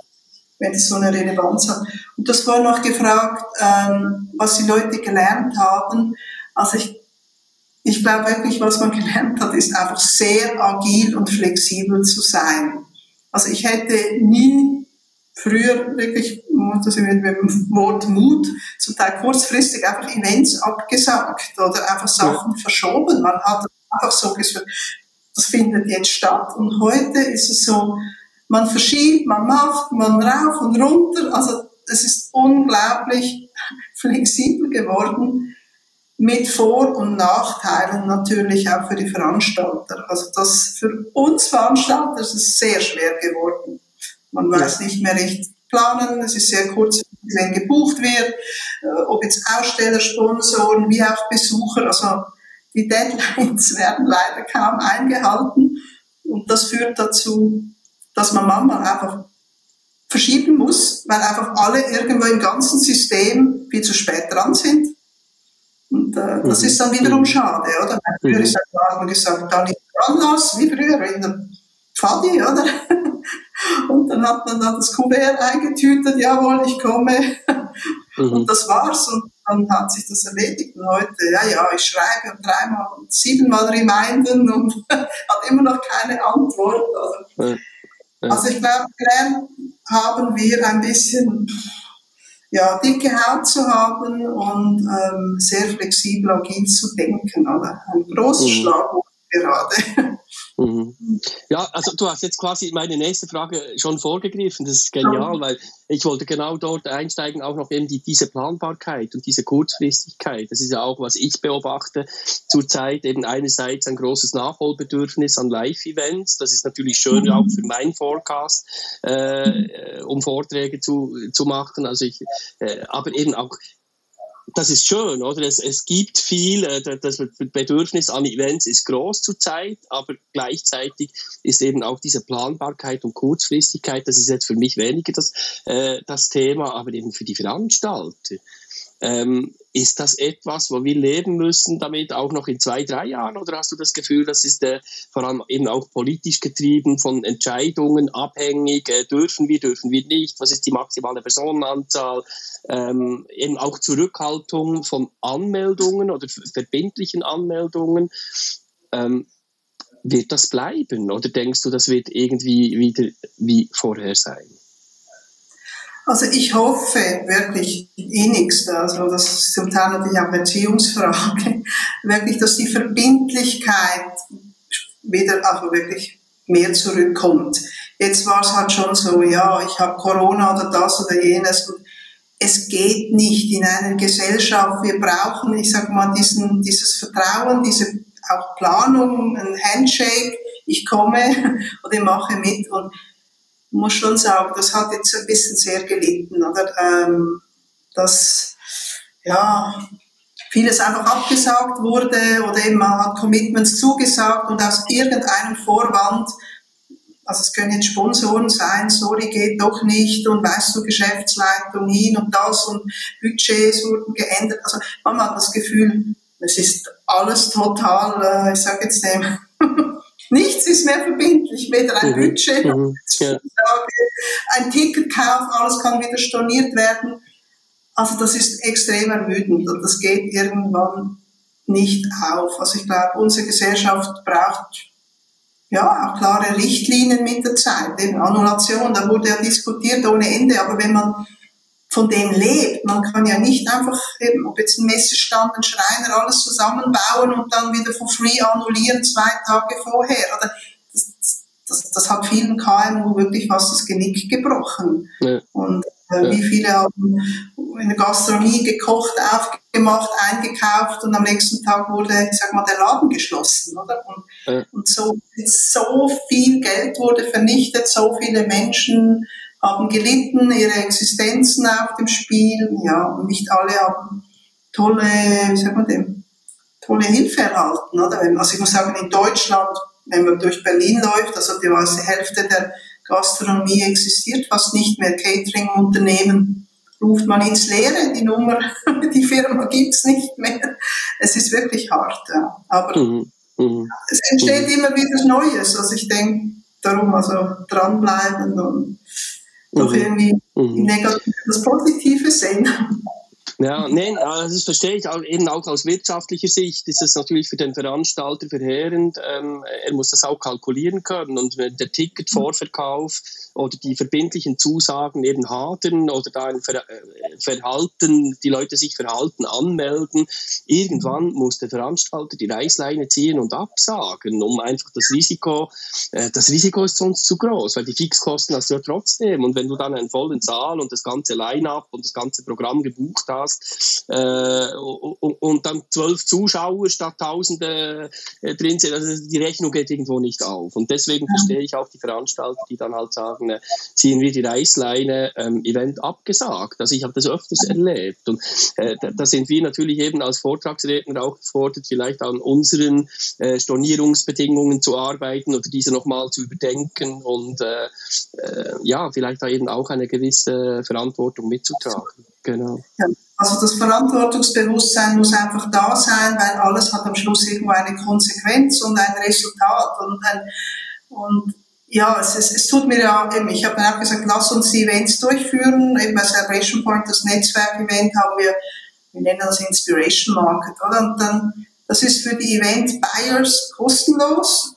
wenn es so eine Relevanz hat. Und das war noch gefragt, ähm, was die Leute gelernt haben. Also ich, ich glaube wirklich, was man gelernt hat, ist einfach sehr agil und flexibel zu sein. Also ich hätte nie früher wirklich, das sind wir mit dem Wort Mut, zum Teil kurzfristig einfach Events abgesagt oder einfach Sachen ja. verschoben. Man hat einfach so gesagt, das findet jetzt statt. Und heute ist es so, man verschiebt, man macht, man rauf und runter. Also es ist unglaublich flexibel geworden mit Vor- und Nachteilen natürlich auch für die Veranstalter. Also das für uns Veranstalter ist es sehr schwer geworden. Man weiß nicht mehr recht planen, es ist sehr kurz, wenn gebucht wird, äh, ob jetzt Aussteller, Sponsoren, wie auch Besucher, also die Deadlines werden leider kaum eingehalten und das führt dazu, dass man manchmal einfach verschieben muss, weil einfach alle irgendwo im ganzen System viel zu spät dran sind. Und äh, das mhm. ist dann wiederum mhm. schade, oder? Früher mhm. ist ja gesagt, da nicht dran lassen, wie früher in der Pfadi, oder? Und dann hat man dann das Kuvert eingetütet, jawohl, ich komme. Mhm. Und das war's. Und dann hat sich das erledigt. Und heute, ja, ja, ich schreibe und dreimal und siebenmal reminden und hat immer noch keine Antwort. Also, ja. Ja. also ich glaube, gelernt haben wir ein bisschen, ja, dicke Haut zu haben und ähm, sehr flexibel, agil zu denken. Oder? Ein großes mhm. Schlagwort gerade. Mhm. Ja, also du hast jetzt quasi meine nächste Frage schon vorgegriffen. Das ist genial, weil ich wollte genau dort einsteigen, auch noch eben die, diese Planbarkeit und diese Kurzfristigkeit. Das ist ja auch, was ich beobachte zurzeit. Eben einerseits ein großes Nachholbedürfnis an Live-Events. Das ist natürlich schön auch für meinen Forecast, äh, um Vorträge zu, zu machen. Also ich, äh, aber eben auch das ist schön, oder? Es, es gibt viel, äh, das Bedürfnis an Events ist groß zurzeit, aber gleichzeitig ist eben auch diese Planbarkeit und Kurzfristigkeit, das ist jetzt für mich weniger das, äh, das Thema, aber eben für die Veranstalter. Ähm, ist das etwas, wo wir leben müssen damit auch noch in zwei, drei Jahren? Oder hast du das Gefühl, das ist äh, vor allem eben auch politisch getrieben, von Entscheidungen abhängig? Äh, dürfen wir, dürfen wir nicht? Was ist die maximale Personenanzahl? Ähm, eben auch Zurückhaltung von Anmeldungen oder verbindlichen Anmeldungen. Ähm, wird das bleiben? Oder denkst du, das wird irgendwie wieder wie vorher sein? Also ich hoffe wirklich innigst, also das ist zum Teil natürlich auch Beziehungsfrage, wirklich, dass die Verbindlichkeit wieder also wirklich mehr zurückkommt. Jetzt war es halt schon so, ja, ich habe Corona oder das oder jenes und es geht nicht in einer Gesellschaft. Wir brauchen, ich sag mal, diesen, dieses Vertrauen, diese auch Planung, ein Handshake, ich komme oder ich mache mit und muss schon sagen, das hat jetzt ein bisschen sehr gelitten, oder? Ähm, dass, ja, vieles einfach abgesagt wurde oder eben man hat Commitments zugesagt und aus irgendeinem Vorwand, also es können jetzt Sponsoren sein, sorry, geht doch nicht und weißt du, Geschäftsleitung hin und das und Budgets wurden geändert. Also man hat das Gefühl, es ist alles total, äh, ich sage jetzt dem, Nichts ist mehr verbindlich, weder ein mhm. Budget, mhm. ja. ein Ticketkauf, alles kann wieder storniert werden. Also das ist extrem ermüdend und das geht irgendwann nicht auf. Also ich glaube, unsere Gesellschaft braucht ja auch klare Richtlinien mit der Zeit. Eben Annulation, da wurde ja diskutiert ohne Ende, aber wenn man von dem lebt. Man kann ja nicht einfach eben, ob jetzt ein Messestand, ein Schreiner, alles zusammenbauen und dann wieder for free annullieren zwei Tage vorher. Oder das, das, das hat vielen KMU wirklich fast das Genick gebrochen. Ja. Und äh, ja. wie viele haben in der Gastronomie gekocht, aufgemacht, eingekauft und am nächsten Tag wurde, ich sag mal, der Laden geschlossen, oder? Und, ja. und so, so viel Geld wurde vernichtet, so viele Menschen haben gelitten, ihre Existenzen auf dem Spiel, ja, und nicht alle haben tolle, wie sagt man dem, tolle Hilfe erhalten, oder? Also ich muss sagen, in Deutschland, wenn man durch Berlin läuft, also die Hälfte der Gastronomie existiert fast nicht mehr, Catering-Unternehmen ruft man ins Leere, die Nummer, die Firma gibt's nicht mehr. Es ist wirklich hart, ja. aber mhm. Mhm. es entsteht mhm. immer wieder Neues, also ich denke, darum also dranbleiben und doch mhm. irgendwie mhm. negativ das Positive sehen. Ja, nein, das verstehe ich auch, eben auch aus wirtschaftlicher Sicht ist es natürlich für den Veranstalter verheerend. Ähm, er muss das auch kalkulieren können und der Ticketvorverkauf oder die verbindlichen Zusagen eben hadern oder da ein Ver äh, Verhalten, die Leute sich verhalten, anmelden. Irgendwann muss der Veranstalter die Reißleine ziehen und absagen, um einfach das Risiko, äh, das Risiko ist sonst zu groß, weil die Fixkosten hast du ja trotzdem. Und wenn du dann einen vollen Saal und das ganze Line-up und das ganze Programm gebucht hast äh, und, und, dann zwölf Zuschauer statt Tausende äh, drin sind, also die Rechnung geht irgendwo nicht auf. Und deswegen verstehe ich auch die Veranstalter, die dann halt sagen, sagen, ziehen wir die Reißleine, ähm, Event abgesagt. Also ich habe das öfters erlebt. Und äh, da, da, sind wir natürlich eben als Vortragsredner auch gefordert, vielleicht an unseren äh, Stornierungsbedingungen zu arbeiten oder diese nochmal zu überdenken und äh, äh, ja, vielleicht da eben auch eine gewisse Verantwortung mitzutragen. Genau. Also das Verantwortungsbewusstsein muss einfach da sein, weil alles hat am Schluss irgendwo eine Konsequenz und ein Resultat und, ein, und ja, es, es, es tut mir ja, ich habe dann auch gesagt, lass uns die Events durchführen. Eben bei Celebration Point, das Netzwerk-Event, haben wir, wir nennen das Inspiration Market, oder? Und dann, das ist für die Event-Buyers kostenlos,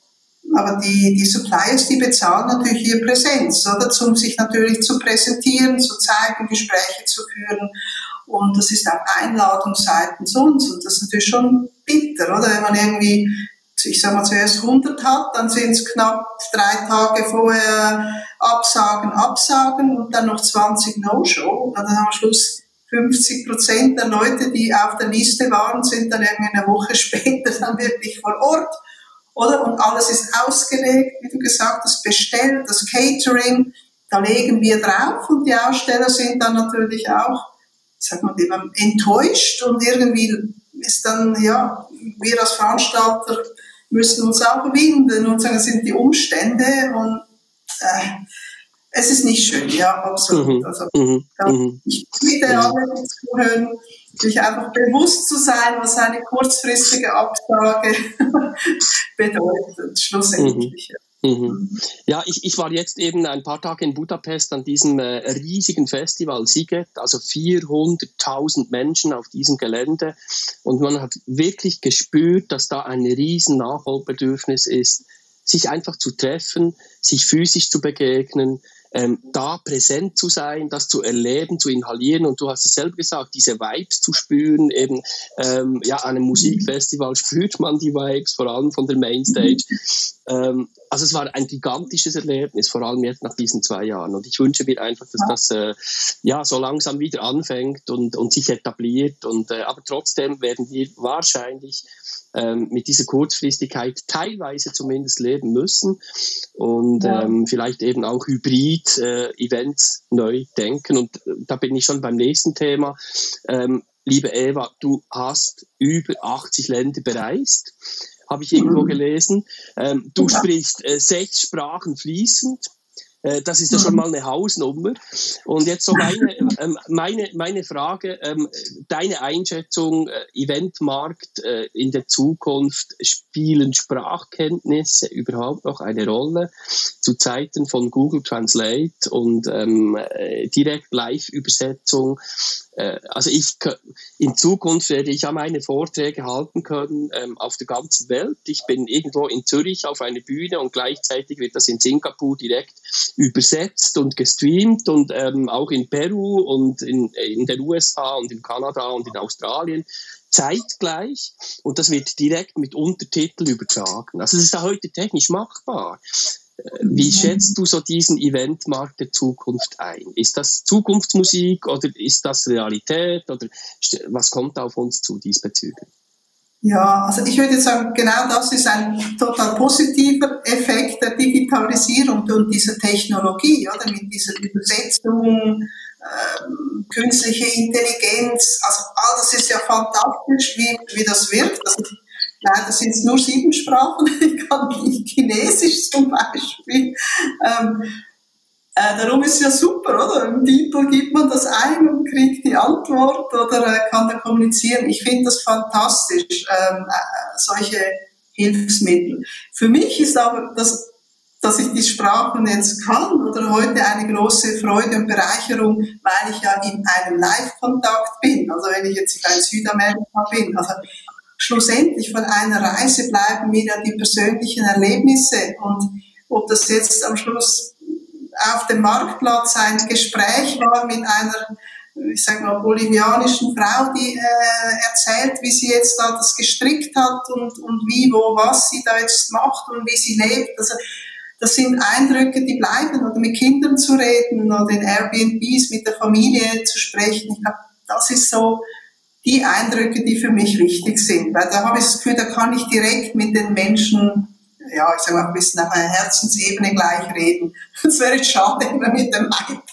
aber die, die Suppliers, die bezahlen natürlich ihre Präsenz, oder? Um sich natürlich zu präsentieren, zu zeigen, Gespräche zu führen. Und das ist auch Einladung seitens uns. Und das ist natürlich schon bitter, oder? Wenn man irgendwie ich sag mal, zuerst 100 hat, dann sind es knapp drei Tage vorher Absagen, Absagen und dann noch 20 No-Show. Dann am Schluss 50 Prozent der Leute, die auf der Liste waren, sind dann irgendwie eine Woche später dann wirklich vor Ort. Oder? Und alles ist ausgelegt, wie du gesagt hast, bestellt, das Catering, da legen wir drauf und die Aussteller sind dann natürlich auch, sag mal, enttäuscht und irgendwie ist dann, ja, wir als Veranstalter müssen uns auch winden und sagen, es sind die Umstände und äh, es ist nicht schön, ja, absolut. Mhm. Also, mhm. mhm. ich bitte mhm. alle zuhören, sich einfach bewusst zu sein, was eine kurzfristige Absage bedeutet, schlussendlich. Mhm. Mhm. Ja, ich, ich war jetzt eben ein paar Tage in Budapest an diesem äh, riesigen Festival Siget, also 400.000 Menschen auf diesem Gelände und man hat wirklich gespürt, dass da ein riesen Nachholbedürfnis ist, sich einfach zu treffen, sich physisch zu begegnen, ähm, da präsent zu sein, das zu erleben, zu inhalieren und du hast es selber gesagt, diese Vibes zu spüren, eben ähm, ja, an einem Musikfestival spürt man die Vibes, vor allem von der Mainstage. Ähm, also es war ein gigantisches Erlebnis, vor allem jetzt nach diesen zwei Jahren und ich wünsche mir einfach, dass das äh, ja so langsam wieder anfängt und, und sich etabliert und äh, aber trotzdem werden wir wahrscheinlich ähm, mit dieser Kurzfristigkeit teilweise zumindest leben müssen und ja. ähm, vielleicht eben auch Hybrid-Events äh, neu denken. Und äh, da bin ich schon beim nächsten Thema. Ähm, liebe Eva, du hast über 80 Länder bereist, habe ich irgendwo gelesen. Ähm, du sprichst äh, sechs Sprachen fließend. Äh, das ist ja schon mhm. mal eine Hausnummer. Und jetzt so meine, ähm, meine, meine Frage, ähm, deine Einschätzung, äh, Eventmarkt äh, in der Zukunft, spielen Sprachkenntnisse überhaupt noch eine Rolle? Zu Zeiten von Google Translate und ähm, direkt Live-Übersetzung also ich in Zukunft werde ich ja meine Vorträge halten können ähm, auf der ganzen Welt. Ich bin irgendwo in Zürich auf einer Bühne und gleichzeitig wird das in Singapur direkt übersetzt und gestreamt und ähm, auch in Peru und in, in den USA und in Kanada und in Australien zeitgleich und das wird direkt mit Untertitel übertragen. Also es ist ja heute technisch machbar. Wie schätzt du so diesen Eventmarkt der Zukunft ein? Ist das Zukunftsmusik oder ist das Realität oder was kommt auf uns zu diesbezüglich? Ja, also ich würde sagen, genau das ist ein total positiver Effekt der Digitalisierung und dieser Technologie, oder mit dieser Übersetzung, äh, künstliche Intelligenz, also all das ist ja fantastisch, wie, wie das wirkt. Also Leider sind es nur sieben Sprachen. Ich kann nicht Chinesisch zum Beispiel. Ähm, äh, darum ist ja super, oder? Im Titel gibt man das ein und kriegt die Antwort oder äh, kann da kommunizieren. Ich finde das fantastisch, ähm, äh, solche Hilfsmittel. Für mich ist aber das dass ich die Sprachen jetzt kann oder heute eine große Freude und Bereicherung, weil ich ja in einem Live-Kontakt bin. Also wenn ich jetzt in Südamerika bin. Also schlussendlich von einer Reise bleiben mir ja die persönlichen Erlebnisse und ob das jetzt am Schluss auf dem Marktplatz ein Gespräch war mit einer, ich sage mal, bolivianischen Frau, die äh, erzählt, wie sie jetzt da das gestrickt hat und, und wie, wo, was sie da jetzt macht und wie sie lebt. Also, das sind Eindrücke, die bleiben, oder mit Kindern zu reden oder in Airbnbs mit der Familie zu sprechen. Ich glaube, das ist so die Eindrücke, die für mich wichtig sind. Weil da habe ich das Gefühl, da kann ich direkt mit den Menschen, ja, ich sage mal, ein bisschen auf einer Herzensebene gleich reden. Es wäre schade, immer mit dem iPad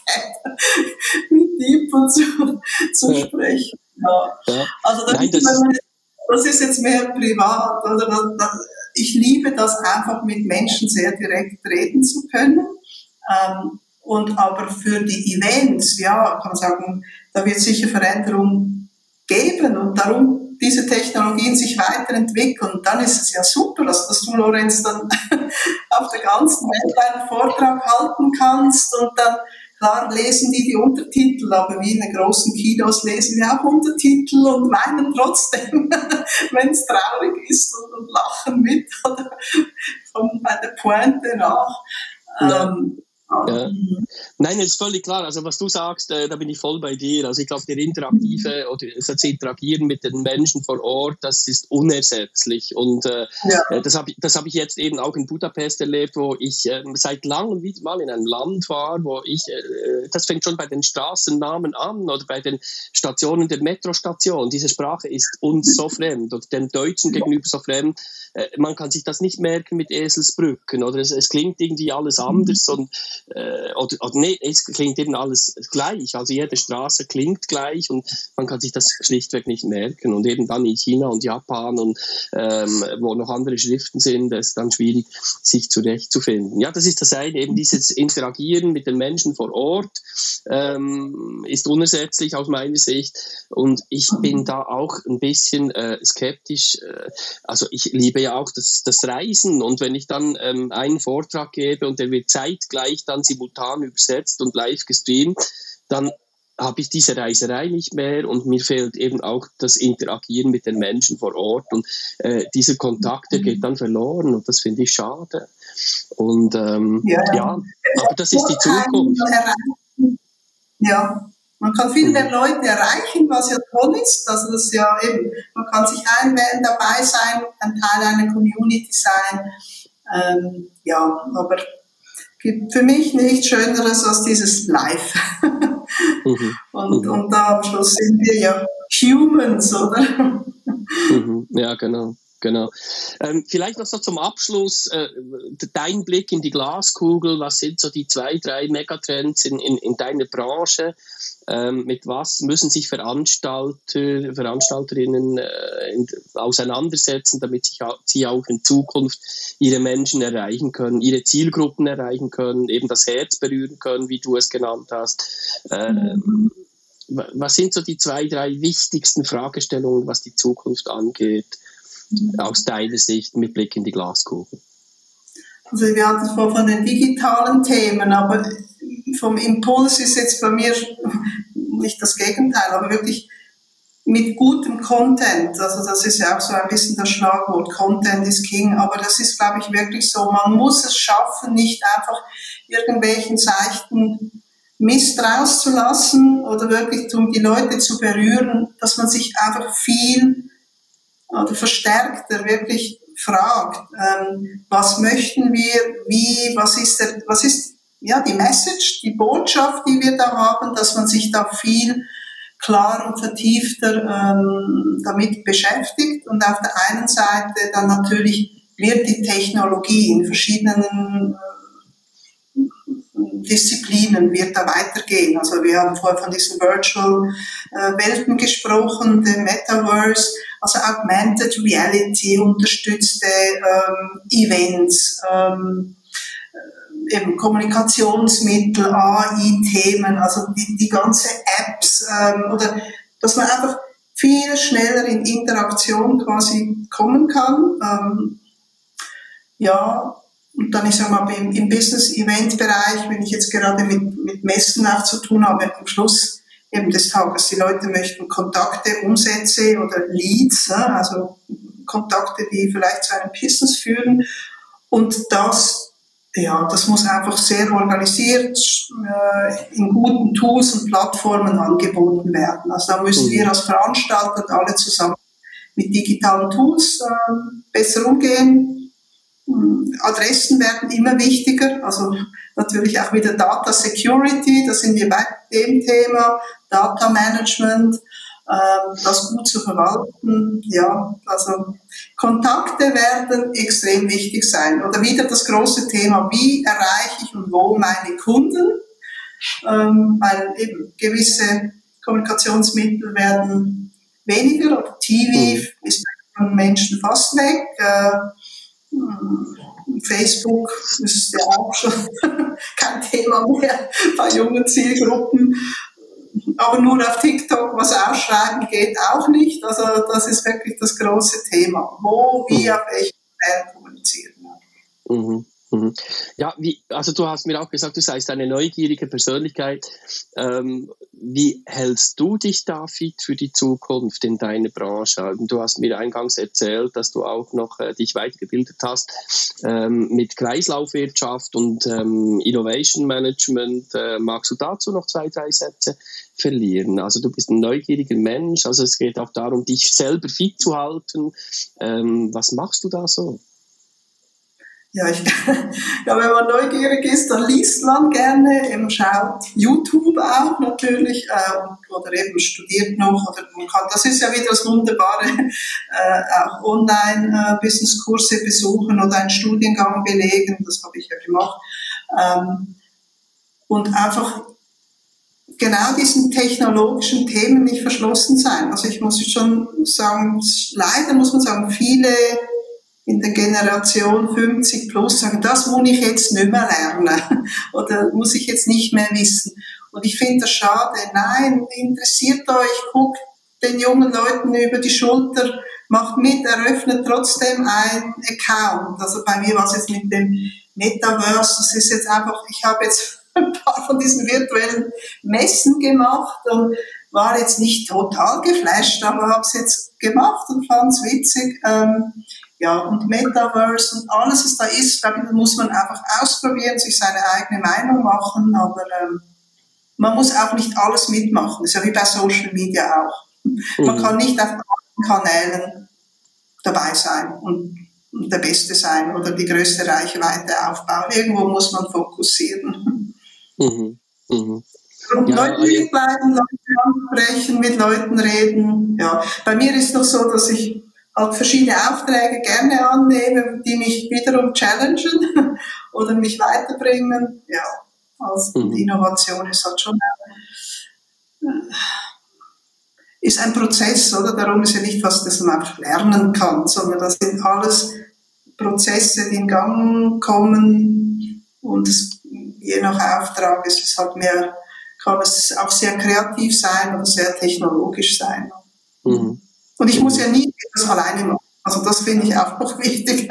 mit People zu, zu sprechen. Ja. ja. Also das, Nein, das, ist, das, ist jetzt mehr privat. Oder das, das, ich liebe das einfach mit Menschen sehr direkt reden zu können. Ähm, und aber für die Events, ja, kann man sagen, da wird sicher Veränderung geben und darum diese Technologien sich weiterentwickeln. Dann ist es ja super, dass, dass du, Lorenz, dann auf der ganzen Welt einen Vortrag halten kannst und dann Klar lesen die die Untertitel, aber wie in den großen Kinos lesen wir auch Untertitel und weinen trotzdem, wenn es traurig ist und, und, lachen mit oder kommen bei der Pointe nach. Ja. Ähm, Ja. Nein, das ist völlig klar. Also was du sagst, äh, da bin ich voll bei dir. Also ich glaube, der interaktive oder das Interagieren mit den Menschen vor Ort, das ist unersetzlich. Und äh, ja. Äh, das habe ich, das hab ich jetzt eben auch in Budapest erlebt, wo ich äh, seit langem wieder mal in einem Land war, wo ich, äh, das fängt schon bei den Straßennamen an oder bei den Stationen der Metrostation. Diese Sprache ist uns so fremd oder dem Deutschen gegenüber so fremd. Äh, man kann sich das nicht merken mit Eselsbrücken oder es, es klingt irgendwie alles anders und äh, oder, oder nee, es klingt eben alles gleich. Also jede Straße klingt gleich und man kann sich das schlichtweg nicht merken. Und eben dann in China und Japan und ähm, wo noch andere Schriften sind, ist dann schwierig, sich zurechtzufinden. Ja, das ist das eine, eben dieses Interagieren mit den Menschen vor Ort ähm, ist unersetzlich aus meiner Sicht. Und ich bin da auch ein bisschen äh, skeptisch. Äh, also ich liebe ja auch das, das Reisen und wenn ich dann ähm, einen Vortrag gebe und der wird zeitgleich dann simultan übersetzt und live gestreamt, dann habe ich diese Reiserei nicht mehr und mir fehlt eben auch das Interagieren mit den Menschen vor Ort und äh, dieser Kontakt, der geht dann verloren und das finde ich schade. Und ähm, ja, ja, aber das ist die Zukunft. Ja, man kann viel mehr Leute erreichen, was ja toll ist. Also das ist ja eben, man kann sich einwählen, dabei sein, ein Teil einer Community sein. Ähm, ja, aber gibt für mich nichts Schöneres als dieses Live. mhm. und, und da am Schluss sind wir ja Humans, oder? Mhm. Ja, genau. Genau. Ähm, vielleicht noch so zum Abschluss äh, dein Blick in die Glaskugel. Was sind so die zwei, drei Megatrends in, in, in deiner Branche? Ähm, mit was müssen sich Veranstalter, Veranstalterinnen äh, in, auseinandersetzen, damit sich, sie auch in Zukunft ihre Menschen erreichen können, ihre Zielgruppen erreichen können, eben das Herz berühren können, wie du es genannt hast? Ähm, was sind so die zwei, drei wichtigsten Fragestellungen, was die Zukunft angeht? aus deiner Sicht mit Blick in die Glaskugel? Also wir hatten es vor von den digitalen Themen, aber vom Impuls ist jetzt bei mir nicht das Gegenteil, aber wirklich mit gutem Content. Also das ist ja auch so ein bisschen das Schlagwort, Content is King, aber das ist, glaube ich, wirklich so. Man muss es schaffen, nicht einfach irgendwelchen seichten Mist rauszulassen oder wirklich um die Leute zu berühren, dass man sich einfach viel oder verstärkter wirklich fragt, ähm, was möchten wir, wie, was ist, der, was ist ja, die Message, die Botschaft, die wir da haben, dass man sich da viel klar und vertiefter ähm, damit beschäftigt und auf der einen Seite dann natürlich wird die Technologie in verschiedenen äh, Disziplinen wird da weitergehen. Also wir haben vorher von diesen Virtual äh, Welten gesprochen, dem Metaverse also Augmented Reality unterstützte ähm, Events, ähm, äh, eben Kommunikationsmittel, AI-Themen, also die, die ganze Apps ähm, oder dass man einfach viel schneller in Interaktion quasi kommen kann. Ähm, ja, und dann ich sage mal, im, im Business-Event-Bereich, wenn ich jetzt gerade mit, mit Messen auch zu tun habe, am Schluss eben des Tages. Die Leute möchten Kontakte, Umsätze oder Leads, also Kontakte, die vielleicht zu einem Business führen. Und das, ja, das muss einfach sehr organisiert äh, in guten Tools und Plattformen angeboten werden. Also da müssen mhm. wir als Veranstalter alle zusammen mit digitalen Tools äh, besser umgehen Adressen werden immer wichtiger, also natürlich auch wieder Data Security, da sind wir bei dem Thema, Data Management, ähm, das gut zu verwalten. Ja, also Kontakte werden extrem wichtig sein. Oder wieder das große Thema, wie erreiche ich und wo meine Kunden, ähm, weil eben gewisse Kommunikationsmittel werden weniger oder TV mhm. ist von Menschen fast weg. Äh, Facebook ist ja auch schon kein Thema mehr bei jungen Zielgruppen. Aber nur auf TikTok was ausschreiben geht auch nicht. Also das ist wirklich das große Thema. Wo, wie, auf welchen Kanälen kommunizieren. Mhm. Mhm. Ja, wie, also du hast mir auch gesagt, du seist eine neugierige Persönlichkeit. Ähm, wie hältst du dich da fit für die Zukunft in deiner Branche? Du hast mir eingangs erzählt, dass du auch noch äh, dich weitergebildet hast ähm, mit Kreislaufwirtschaft und ähm, Innovation Management. Äh, magst du dazu noch zwei, drei Sätze verlieren? Also du bist ein neugieriger Mensch, also es geht auch darum, dich selber fit zu halten. Ähm, was machst du da so? Ja, ich, ja, wenn man neugierig ist, dann liest man gerne, eben schaut YouTube auch natürlich äh, oder eben studiert noch oder man kann, das ist ja wieder das Wunderbare, äh, auch Online-Business-Kurse äh, besuchen oder einen Studiengang belegen, das habe ich ja gemacht. Ähm, und einfach genau diesen technologischen Themen nicht verschlossen sein. Also ich muss schon sagen, leider muss man sagen, viele in der Generation 50 plus sagen, das muss ich jetzt nicht mehr lernen oder muss ich jetzt nicht mehr wissen. Und ich finde das schade. Nein, interessiert euch, guckt den jungen Leuten über die Schulter, macht mit, eröffnet trotzdem ein Account. Also bei mir war es jetzt mit dem Metaverse, das ist jetzt einfach, ich habe jetzt ein paar von diesen virtuellen Messen gemacht und war jetzt nicht total geflasht, aber habe es jetzt gemacht und fand es witzig. Ähm, ja, und Metaverse und alles, was da ist, glaube ich, muss man einfach ausprobieren, sich seine eigene Meinung machen, aber ähm, man muss auch nicht alles mitmachen. Das ist ja wie bei Social Media auch. Mhm. Man kann nicht auf allen Kanälen dabei sein und, und der Beste sein oder die größte Reichweite aufbauen. Irgendwo muss man fokussieren. Mhm. Mhm. Und ja, neugierig bleiben, Leute ansprechen, mit Leuten reden. Ja, bei mir ist doch so, dass ich halt verschiedene Aufträge gerne annehme, die mich wiederum challengen oder mich weiterbringen. Ja, also mhm. Innovation ist halt schon äh, ist ein Prozess, oder? Darum ist ja nicht was, das man einfach lernen kann, sondern das sind alles Prozesse, die in Gang kommen und es, je nach Auftrag ist es halt mehr, kann es auch sehr kreativ sein oder sehr technologisch sein. Mhm. Und ich muss ja nie das alleine machen. Also das finde ich auch noch wichtig.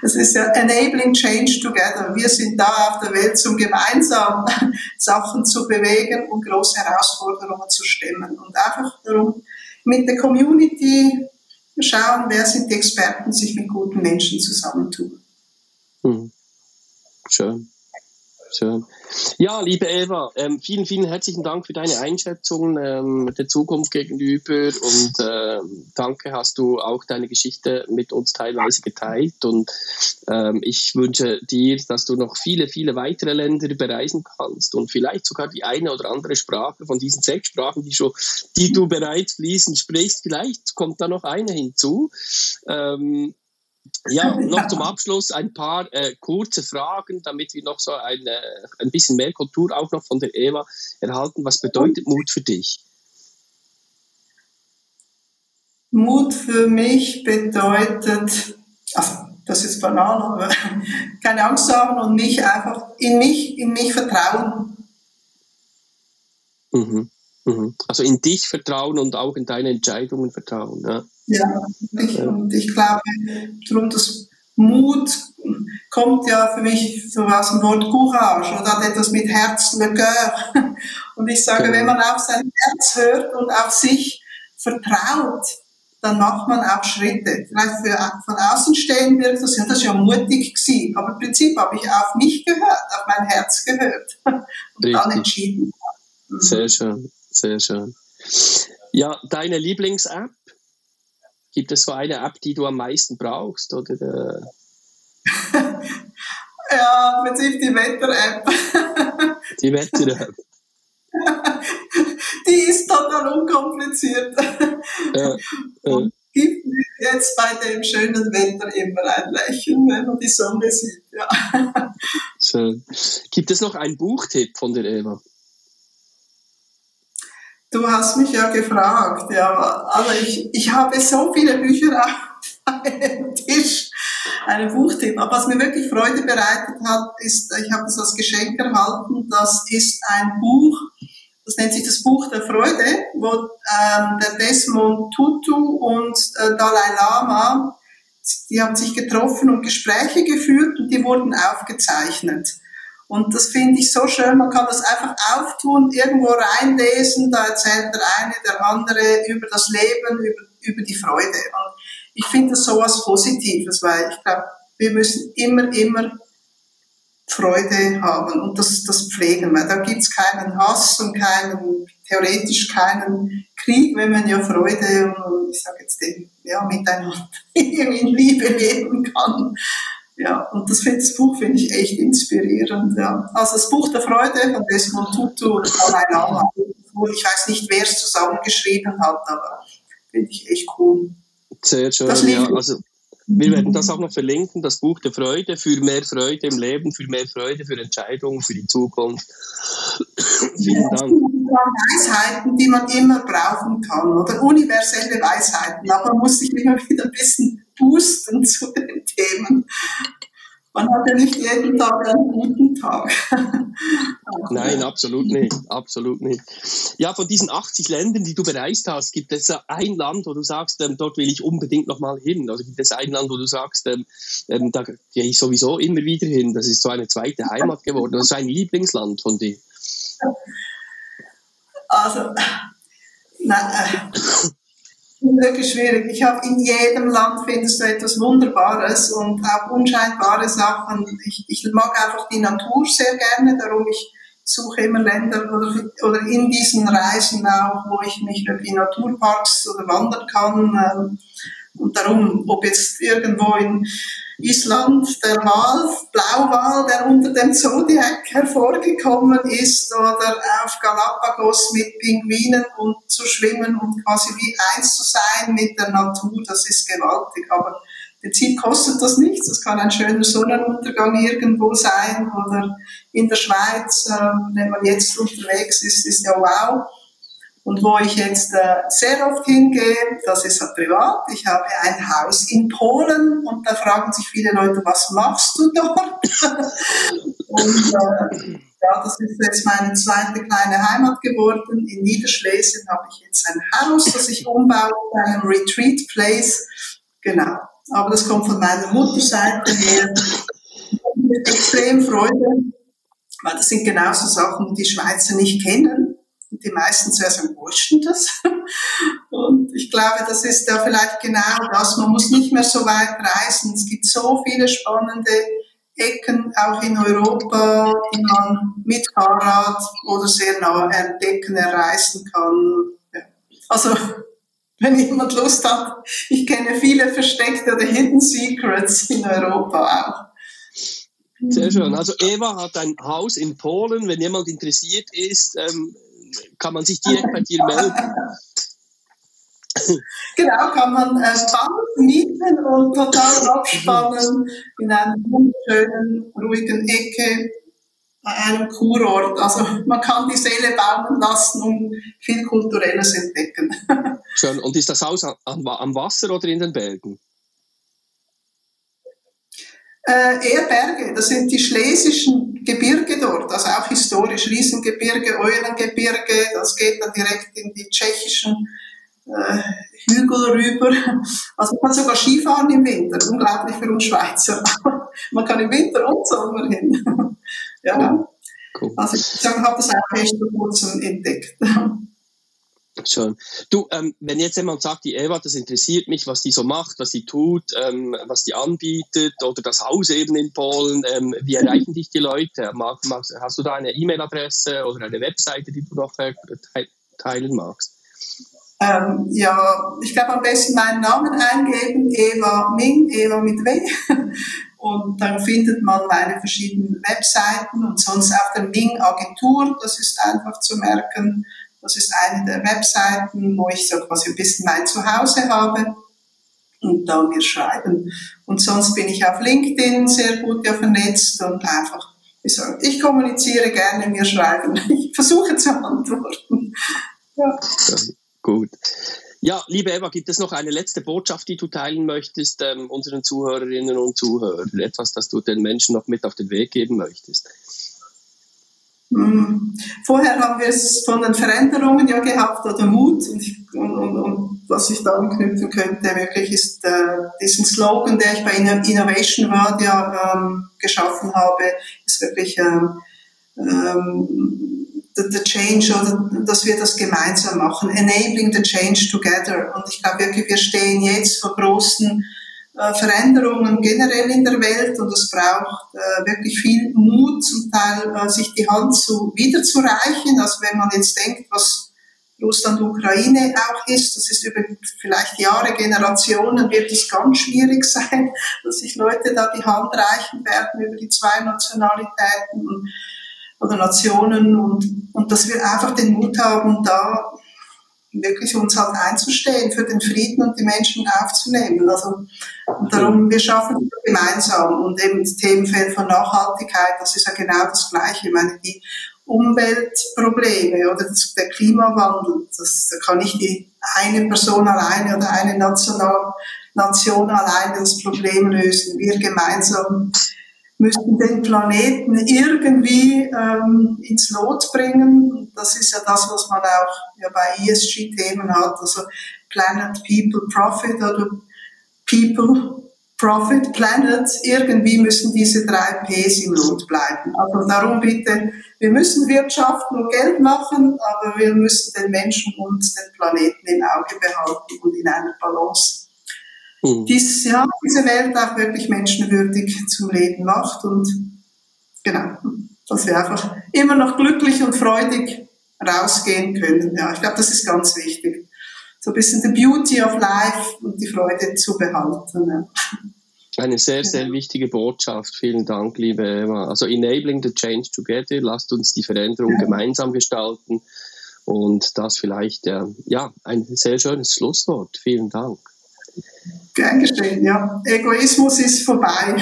Das ist ja enabling change together. Wir sind da auf der Welt, um gemeinsam Sachen zu bewegen und große Herausforderungen zu stemmen. Und einfach darum mit der Community schauen, wer sind die Experten, sich mit guten Menschen zusammentun. Hm. Schön. Schön. Ja, liebe Eva, ähm, vielen, vielen herzlichen Dank für deine Einschätzung ähm, der Zukunft gegenüber. Und äh, danke, hast du auch deine Geschichte mit uns teilweise geteilt. Und ähm, ich wünsche dir, dass du noch viele, viele weitere Länder bereisen kannst. Und vielleicht sogar die eine oder andere Sprache von diesen sechs Sprachen, die, schon, die du bereits fließend sprichst, vielleicht kommt da noch eine hinzu. Ähm, ja, noch zum Abschluss ein paar äh, kurze Fragen, damit wir noch so ein, äh, ein bisschen mehr Kultur auch noch von der Eva erhalten. Was bedeutet Mut für dich? Mut für mich bedeutet, also das ist banal, aber keine Angst haben und mich einfach in mich, in mich vertrauen. Mhm. Mhm. Also in dich vertrauen und auch in deine Entscheidungen vertrauen. Ja. Ja, ich, und ich glaube, darum das Mut kommt ja für mich so aus dem Wort Courage oder hat etwas mit Herz, le cœur. Und ich sage, genau. wenn man auf sein Herz hört und auf sich vertraut, dann macht man auch Schritte. Vielleicht für, von außen stehen wird das, ja, das ist ja mutig gewesen. Aber im Prinzip habe ich auf mich gehört, auf mein Herz gehört und Richtig. dann entschieden. Sehr schön, sehr schön. Ja, deine Lieblings-App? Gibt es so eine App, die du am meisten brauchst? Oder, äh? ja, im Prinzip die Wetter-App. die Wetter-App. die ist total unkompliziert. Ja, Und gibt mir jetzt bei dem schönen Wetter immer ein Lächeln, wenn man die Sonne sieht. Ja. Schön. Gibt es noch einen Buchtipp von der Eva? Du hast mich ja gefragt, ja. Also ich, ich habe so viele Bücher auf meinem Tisch, einen Buchtipp. Aber was mir wirklich Freude bereitet hat, ist, ich habe es als Geschenk erhalten, das ist ein Buch, das nennt sich das Buch der Freude, wo ähm, der Desmond Tutu und äh, Dalai Lama die haben sich getroffen und Gespräche geführt und die wurden aufgezeichnet. Und das finde ich so schön, man kann das einfach auftun, irgendwo reinlesen, da erzählt der eine, der andere über das Leben, über, über die Freude. Und ich finde das so was Positives, weil ich glaube, wir müssen immer, immer Freude haben und das, das pflegen, weil da gibt's keinen Hass und keinen, theoretisch keinen Krieg, wenn man ja Freude und ich sage jetzt den, ja, miteinander in Liebe leben kann. Ja, und das, find, das Buch finde ich echt inspirierend. Ja. Also das Buch der Freude von Desmond Tutu und Alain Alma. Ich weiß nicht, wer es zusammengeschrieben hat, aber finde ich echt cool. Sehr schön, ja. Also wir werden das auch noch verlinken, das Buch der Freude, für mehr Freude im Leben, für mehr Freude, für Entscheidungen, für die Zukunft. Vielen Dank. Weisheiten, die man immer brauchen kann, oder universelle Weisheiten, aber man muss sich immer wieder ein bisschen boosten zu den Themen. Man hat ja nicht jeden Tag einen guten Tag. Nein, absolut nicht. Absolut nicht. Ja, von diesen 80 Ländern, die du bereist hast, gibt es ein Land, wo du sagst, ähm, dort will ich unbedingt nochmal hin. Also gibt es ein Land, wo du sagst, ähm, ähm, da gehe ich sowieso immer wieder hin. Das ist so eine zweite Heimat geworden. Das ist ein Lieblingsland von dir. Also, nein, äh, wirklich schwierig. Ich habe in jedem Land findest du etwas Wunderbares und auch unscheinbare Sachen. Ich, ich mag einfach die Natur sehr gerne, darum ich suche immer Länder oder, oder in diesen Reisen auch, wo ich mich in Naturparks oder wandern kann. Ähm, und darum, ob jetzt irgendwo in Island der Wal, Blauwal, der unter dem Zodiac hervorgekommen ist, oder auf Galapagos mit Pinguinen und zu schwimmen und quasi wie eins zu sein mit der Natur, das ist gewaltig. Aber Ziel kostet das nichts. Das kann ein schöner Sonnenuntergang irgendwo sein oder in der Schweiz, äh, wenn man jetzt unterwegs ist, ist ja wow. Und wo ich jetzt äh, sehr oft hingehe, das ist halt privat. Ich habe ein Haus in Polen und da fragen sich viele Leute, was machst du dort? und äh, ja, das ist jetzt meine zweite kleine Heimat geworden. In Niederschlesien habe ich jetzt ein Haus, das ich umbaue, einem Retreat Place. Genau. Aber das kommt von meiner Mutterseite her. Mit extrem Freude, weil das sind genauso Sachen, die Schweizer nicht kennen die meisten ist denn das? Und ich glaube, das ist da vielleicht genau das. Man muss nicht mehr so weit reisen. Es gibt so viele spannende Ecken, auch in Europa, die man mit Fahrrad oder sehr nah entdecken, erreisen kann. Also, wenn jemand Lust hat, ich kenne viele versteckte oder Hidden Secrets in Europa auch. Sehr schön. Also Eva hat ein Haus in Polen. Wenn jemand interessiert ist, ähm, kann man sich direkt bei dir melden. Genau, kann man äh, mieten und total abspannen in einer wunderschönen, ruhigen Ecke bei einem Kurort. Also man kann die Seele bauen lassen, um viel Kulturelles entdecken. Schön. Und ist das Haus am, am Wasser oder in den Bergen? Äh, eher Berge, das sind die schlesischen Gebirge dort, also auch historisch, Riesengebirge, Eulengebirge, das geht dann direkt in die tschechischen äh, Hügel rüber. Also man kann sogar Skifahren im Winter, unglaublich für uns Schweizer. man kann im Winter und Sommer hin. ja. Cool. Also ich habe das auch erst vor kurzem entdeckt. Schön. Du, ähm, wenn jetzt jemand sagt, die Eva, das interessiert mich, was die so macht, was sie tut, ähm, was die anbietet oder das Haus eben in Polen, ähm, wie erreichen dich die Leute? Mag, magst, hast du da eine E-Mail-Adresse oder eine Webseite, die du noch äh, teilen magst? Ähm, ja, ich glaube am besten meinen Namen eingeben, Eva Ming, Eva mit W. Und dann findet man meine verschiedenen Webseiten und sonst auch der Ming Agentur, das ist einfach zu merken. Das ist eine der Webseiten, wo ich so quasi ein bisschen mein Zuhause habe und da mir schreiben. Und sonst bin ich auf LinkedIn sehr gut ja vernetzt und einfach, ich, sage, ich kommuniziere gerne, mir schreiben. Ich versuche zu antworten. Ja. Gut. Ja, liebe Eva, gibt es noch eine letzte Botschaft, die du teilen möchtest, ähm, unseren Zuhörerinnen und Zuhörern? Etwas, das du den Menschen noch mit auf den Weg geben möchtest? Hm. Vorher haben wir es von den Veränderungen ja gehabt oder Mut und, und, und, und was ich da anknüpfen könnte, wirklich ist äh, diesen Slogan, der ich bei Innovation World ja ähm, geschaffen habe, ist wirklich ähm, ähm, the, the change oder dass wir das gemeinsam machen, enabling the change together. Und ich glaube wirklich, wir stehen jetzt vor großen äh, Veränderungen generell in der Welt und es braucht äh, wirklich viel Mut, zum Teil äh, sich die Hand zu, wieder zu reichen. Also wenn man jetzt denkt, was Russland, Ukraine auch ist. Das ist über vielleicht Jahre, Generationen wird es ganz schwierig sein, dass sich Leute da die Hand reichen werden über die zwei Nationalitäten und, oder Nationen und, und dass wir einfach den Mut haben, da wirklich uns halt einzustehen, für den Frieden und die Menschen aufzunehmen. Also, und darum, wir schaffen gemeinsam und eben das Themenfeld von Nachhaltigkeit, das ist ja genau das Gleiche. Ich meine, die Umweltprobleme oder das, der Klimawandel, das, da kann nicht die eine Person alleine oder eine National, Nation alleine das Problem lösen. Wir gemeinsam müssen den Planeten irgendwie ähm, ins Lot bringen. Das ist ja das, was man auch ja, bei ESG-Themen hat, also Planet, People, Profit oder People, Profit, Planet. Irgendwie müssen diese drei Ps im Lot bleiben. Also darum bitte, wir müssen wirtschaften und Geld machen, aber wir müssen den Menschen und den Planeten im Auge behalten und in einer Balance mhm. dies, ja, diese Welt auch wirklich menschenwürdig zum Leben macht und genau, dass wir einfach immer noch glücklich und freudig rausgehen können. Ja, ich glaube, das ist ganz wichtig. So ein bisschen the beauty of life und die Freude zu behalten. Ja. Eine sehr, sehr wichtige Botschaft. Vielen Dank, liebe Emma. Also enabling the change together. Lasst uns die Veränderung ja. gemeinsam gestalten. Und das vielleicht, ja, ja, ein sehr schönes Schlusswort. Vielen Dank. Gern geschehen, ja. Egoismus ist vorbei.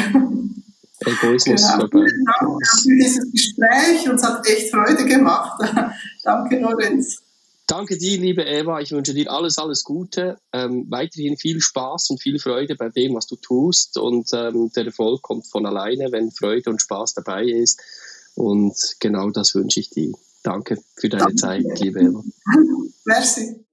Egoismus genau. ist vorbei. Vielen Dank für dieses Gespräch. Uns hat echt Freude gemacht. Danke, Lorenz. Danke dir, liebe Eva. Ich wünsche dir alles, alles Gute. Ähm, weiterhin viel Spaß und viel Freude bei dem, was du tust. Und ähm, der Erfolg kommt von alleine, wenn Freude und Spaß dabei ist. Und genau das wünsche ich dir. Danke für deine Danke. Zeit, liebe Eva. Merci.